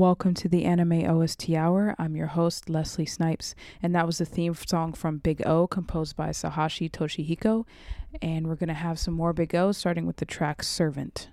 Welcome to the Anime OST Hour. I'm your host, Leslie Snipes, and that was the theme song from Big O, composed by Sahashi Toshihiko. And we're going to have some more Big O, starting with the track Servant.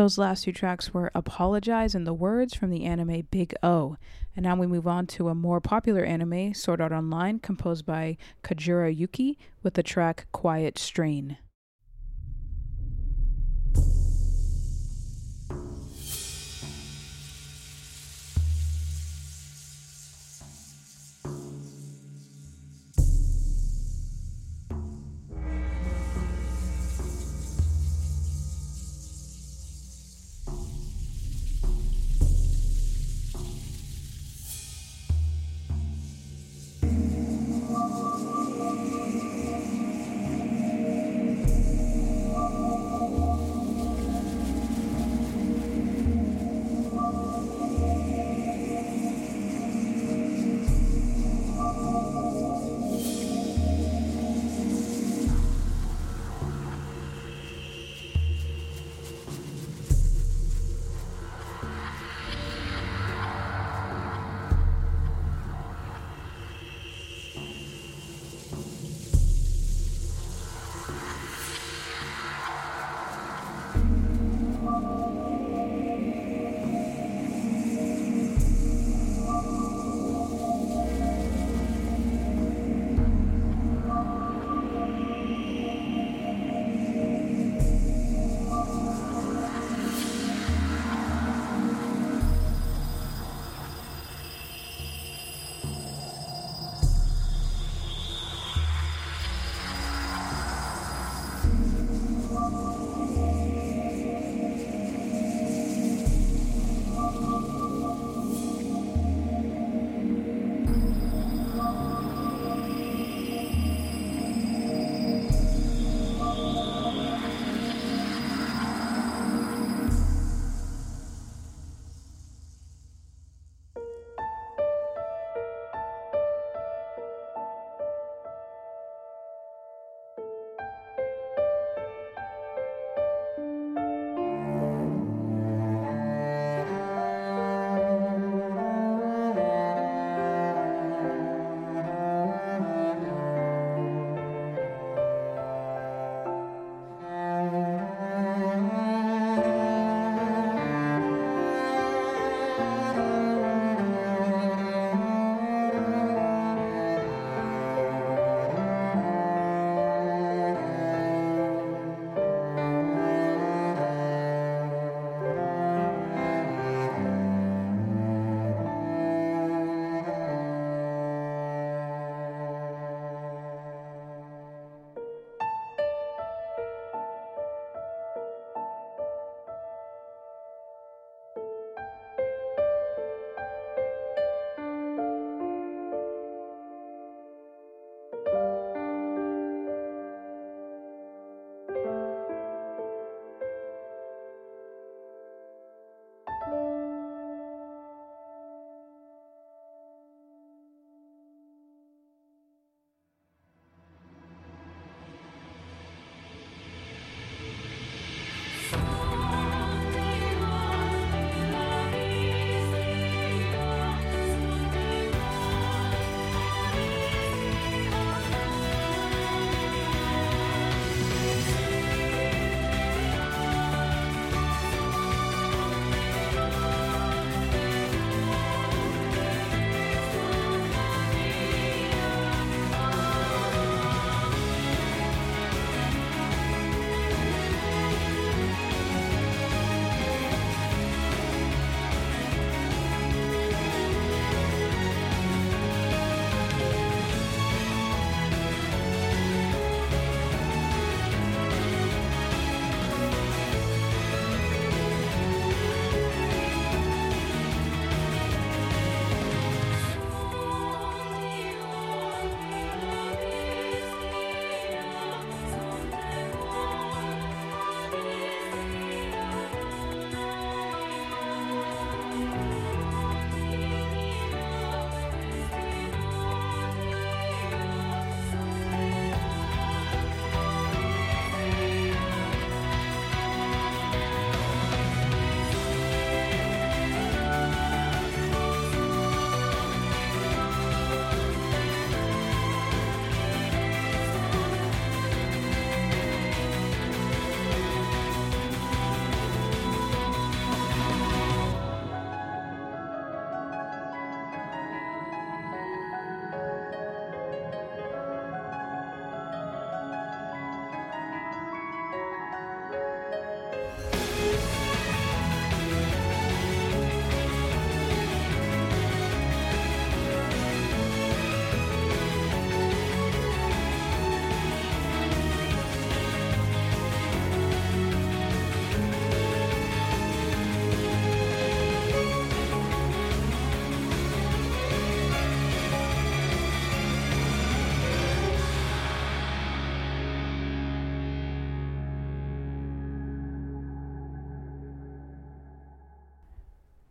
Those last two tracks were Apologize and the Words from the anime Big O. And now we move on to a more popular anime, Sword Art Online, composed by Kajiura Yuki with the track Quiet Strain.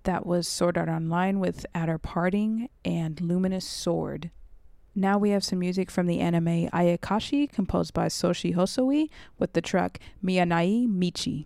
That was Sword Art Online with At Our Parting and Luminous Sword. Now we have some music from the anime Ayakashi, composed by Soshi Hosoe, with the track Miyanai Michi.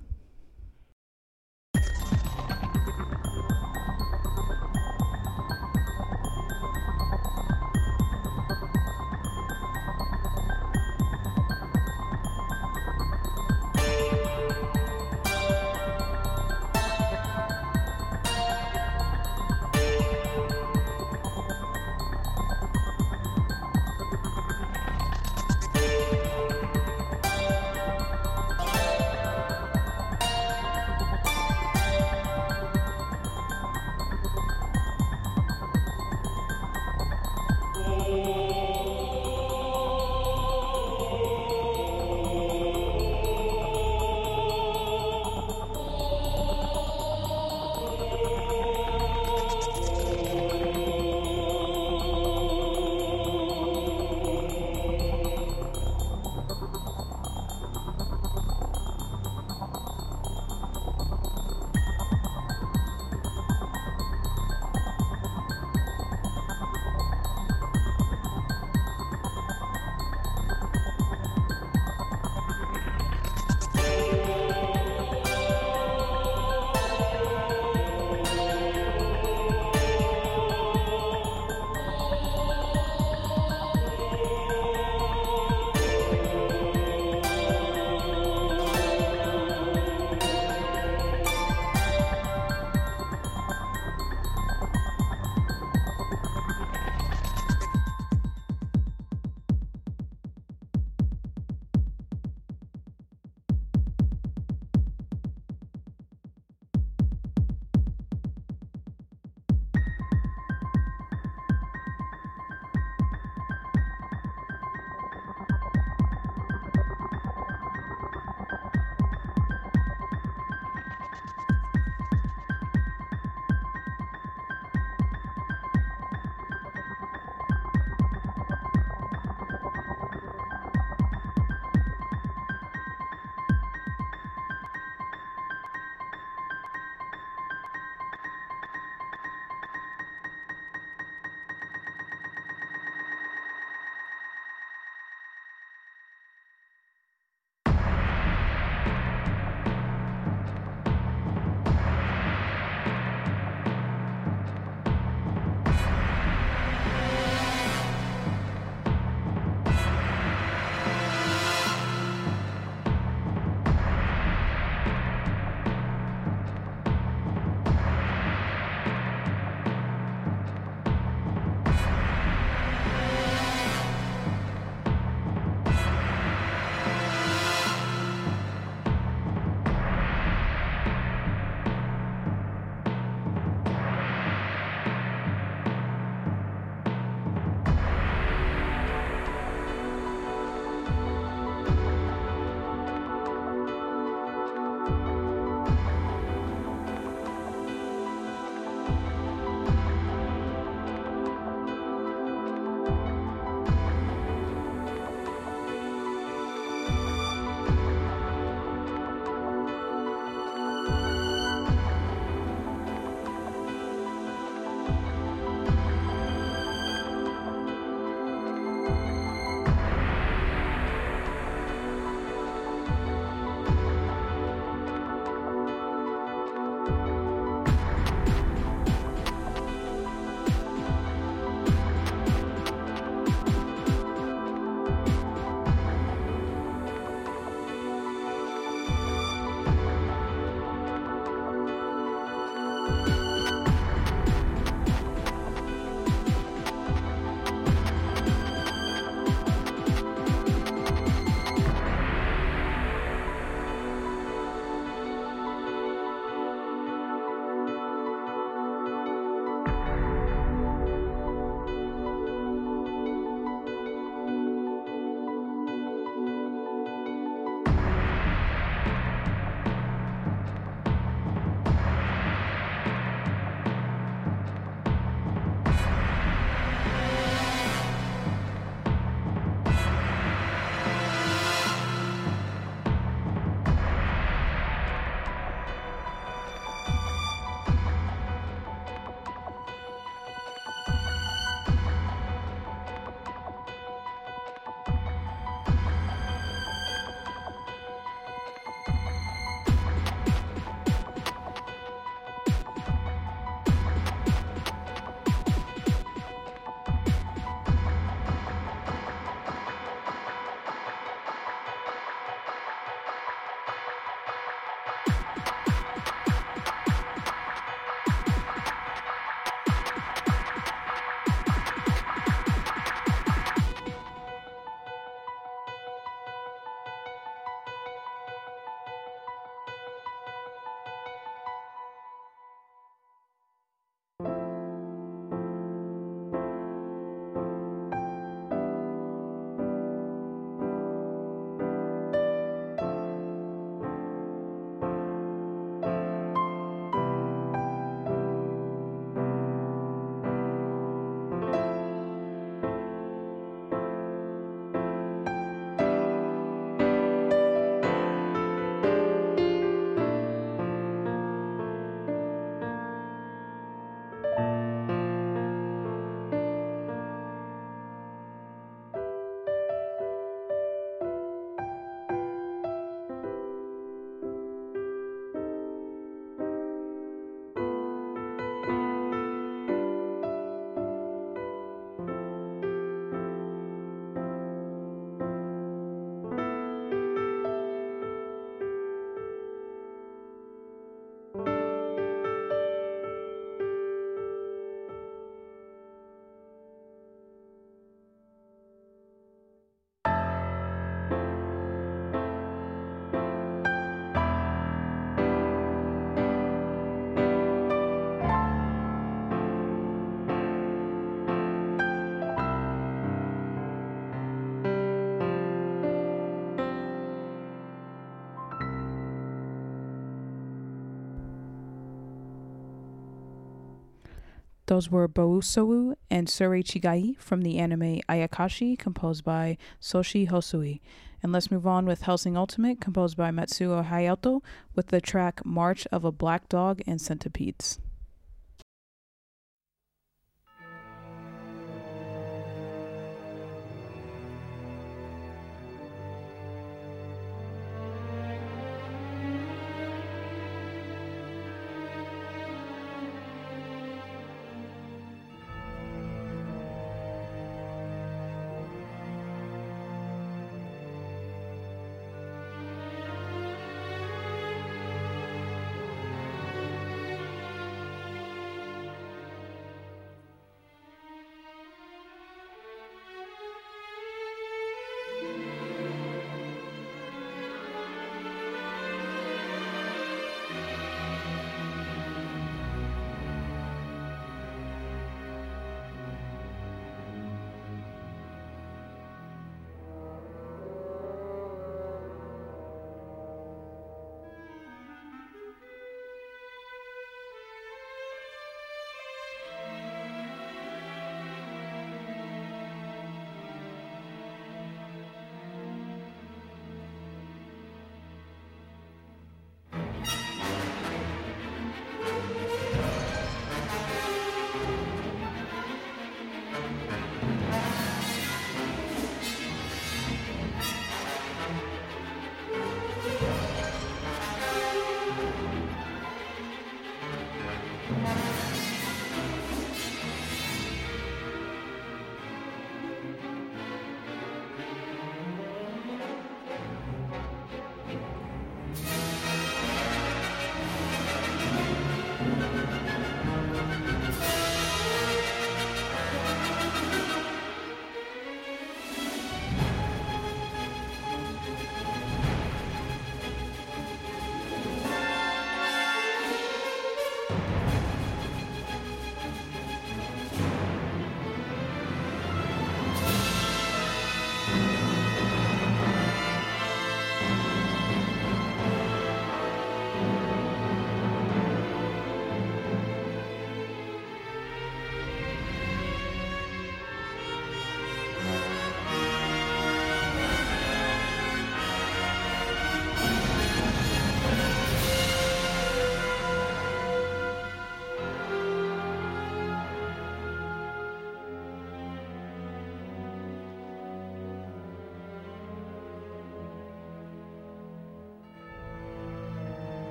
Those were Bousou and Sure Chigai from the anime Ayakashi, composed by Soshi Hosoe. And let's move on with Hellsing Ultimate, composed by Matsuo Hayato, with the track March of a Black Dog and Centipedes.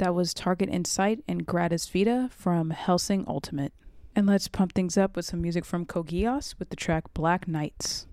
That was Target Insight and Gratis Vita from Hellsing Ultimate. And let's pump things up with some music from Code Geass with the track Black Knights.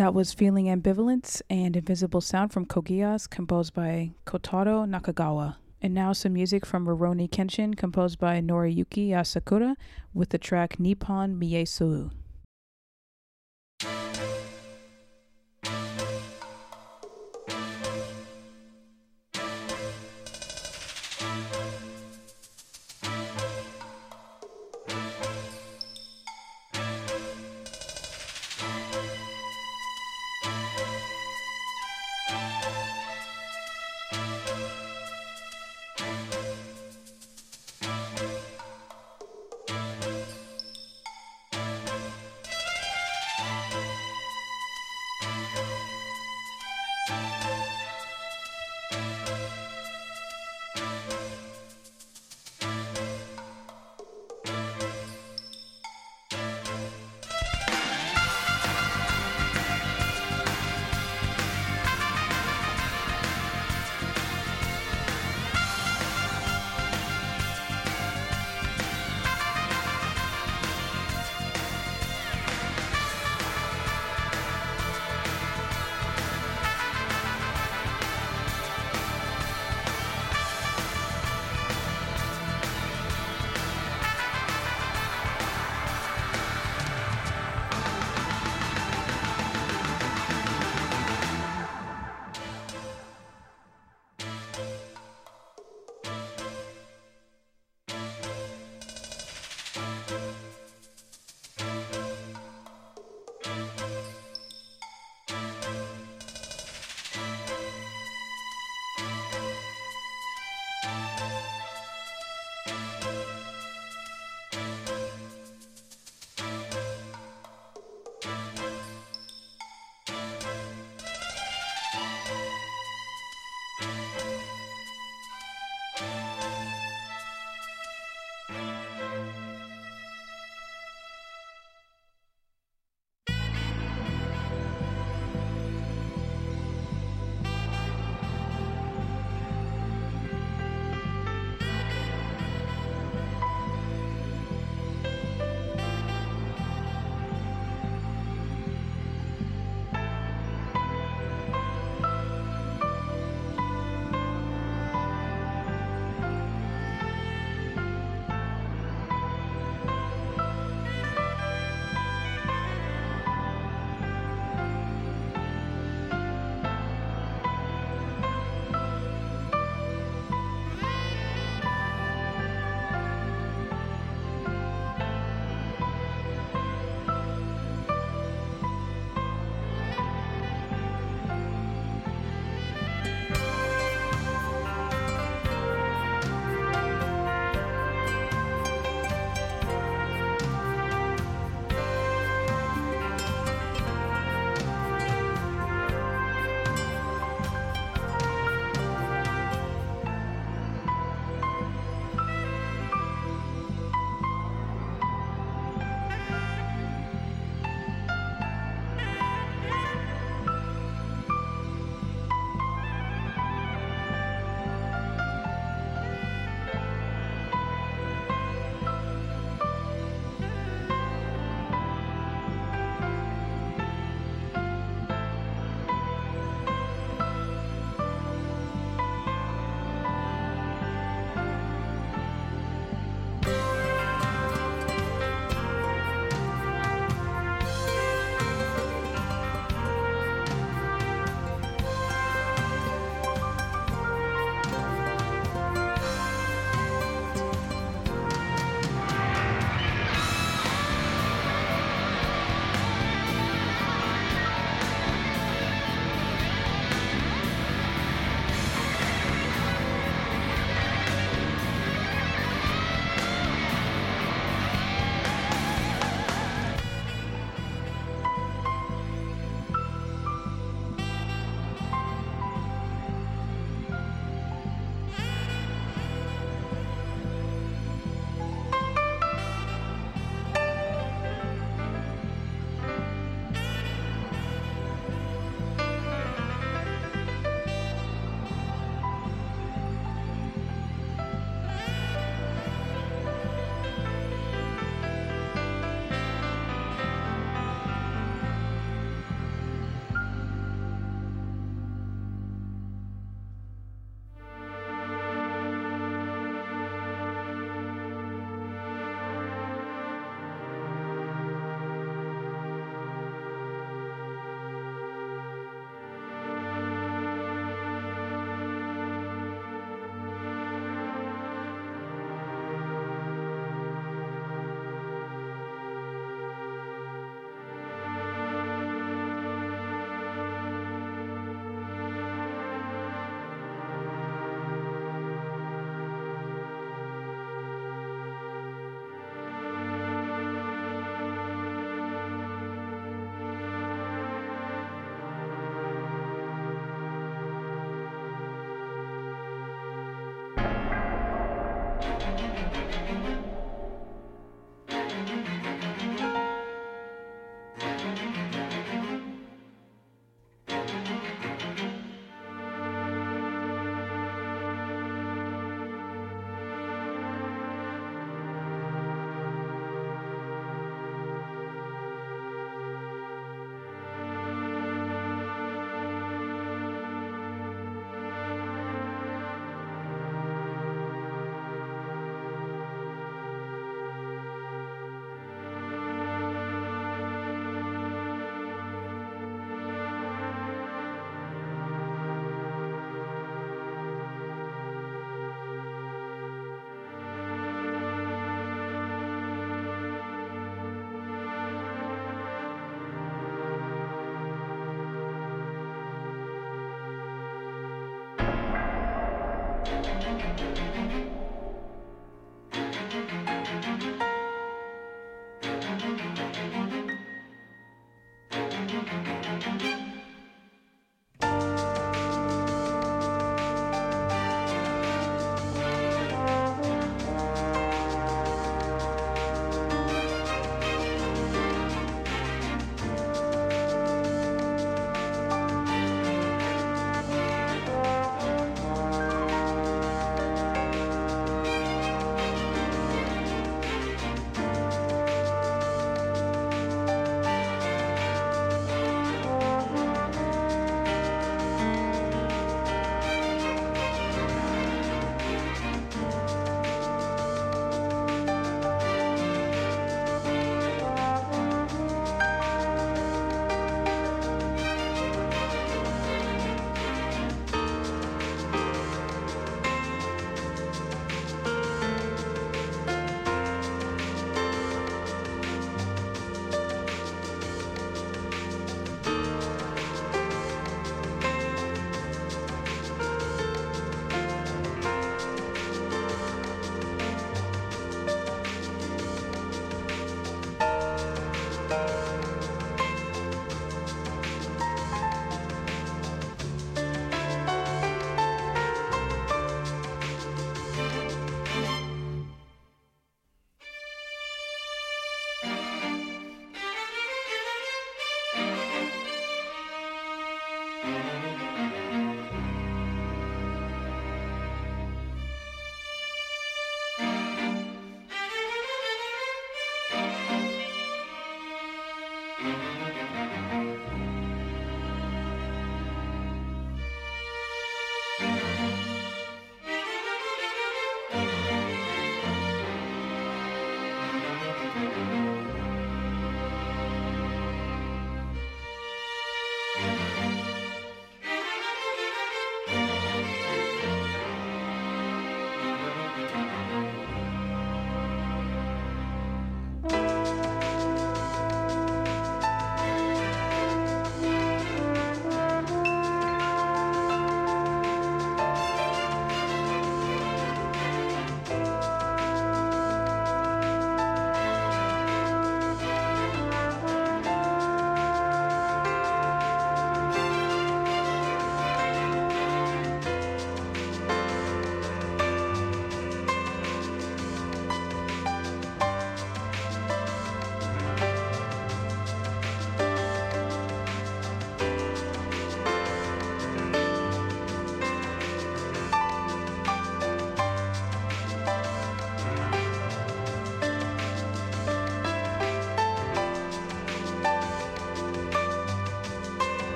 That was Feeling Ambivalence and Invisible Sound from Code Geass, composed by Kotaro Nakagawa. And now some music from Rurouni Kenshin, composed by Noriyuki Asakura, with the track Nippon Miesou.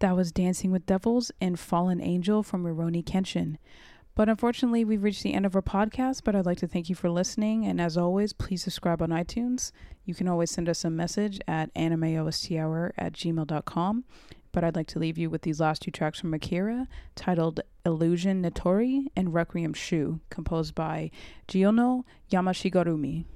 That was Dancing with Devils and Fallen Angel from Rurouni Kenshin. But unfortunately, we've reached the end of our podcast. But I'd like to thank you for listening. And as always, please subscribe on iTunes. You can always send us a message at animeosthour at gmail.com. But I'd like to leave you with these last two tracks from Akira titled Illusion Nitori and Requiem Shu, composed by Geinoh Yamashirogumi.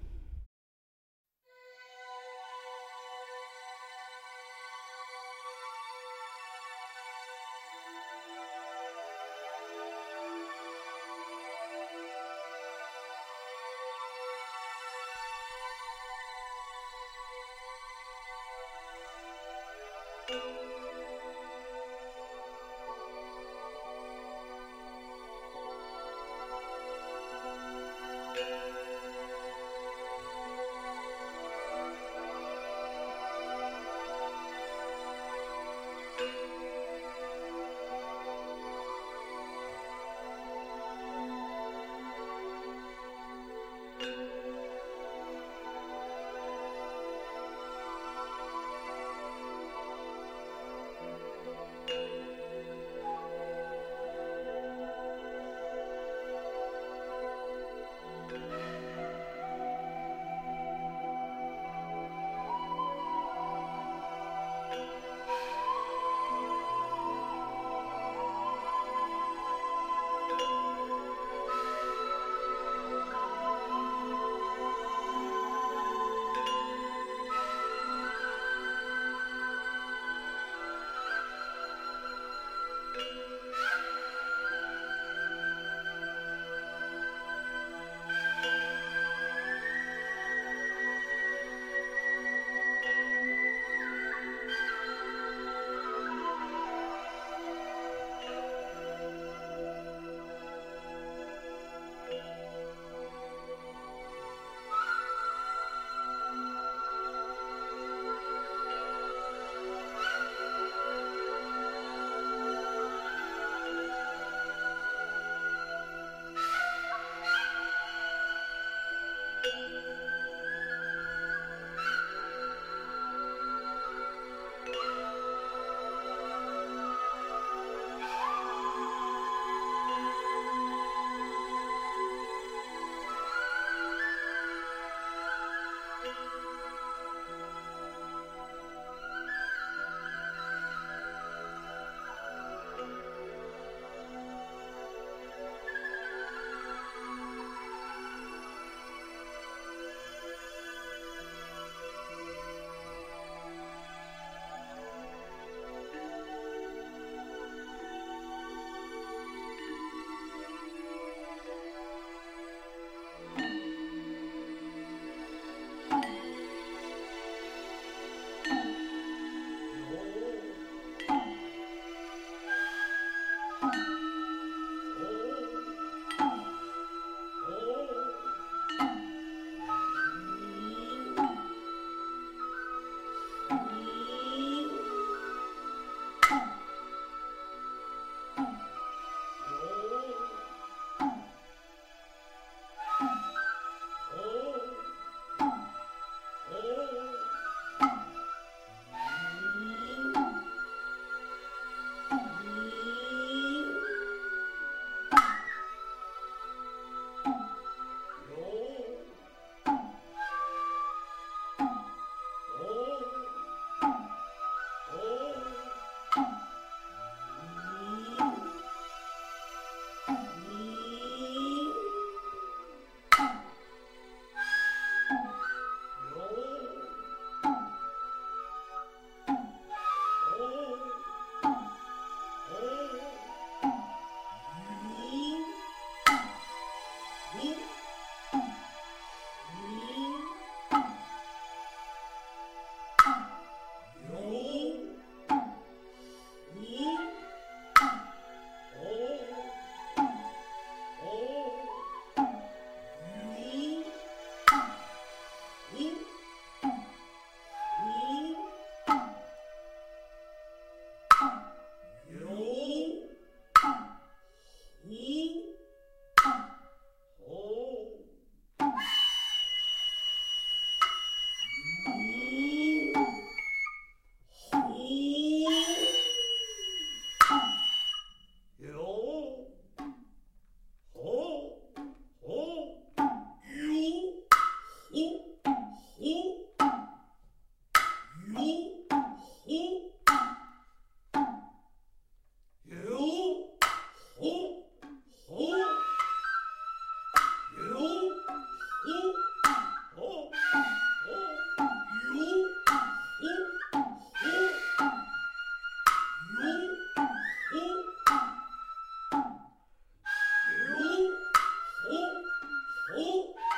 お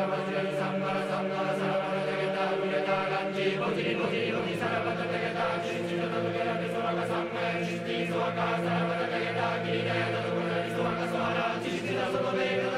ジサンバラサンバラサラバラテゲタウレタガンチボジリボジリボニサラバタテゲタキシチュタトゲラビソワカサンメチシテソワカサラバタゲタキリダヤタトコナリソワカソワラチシティダソトベイ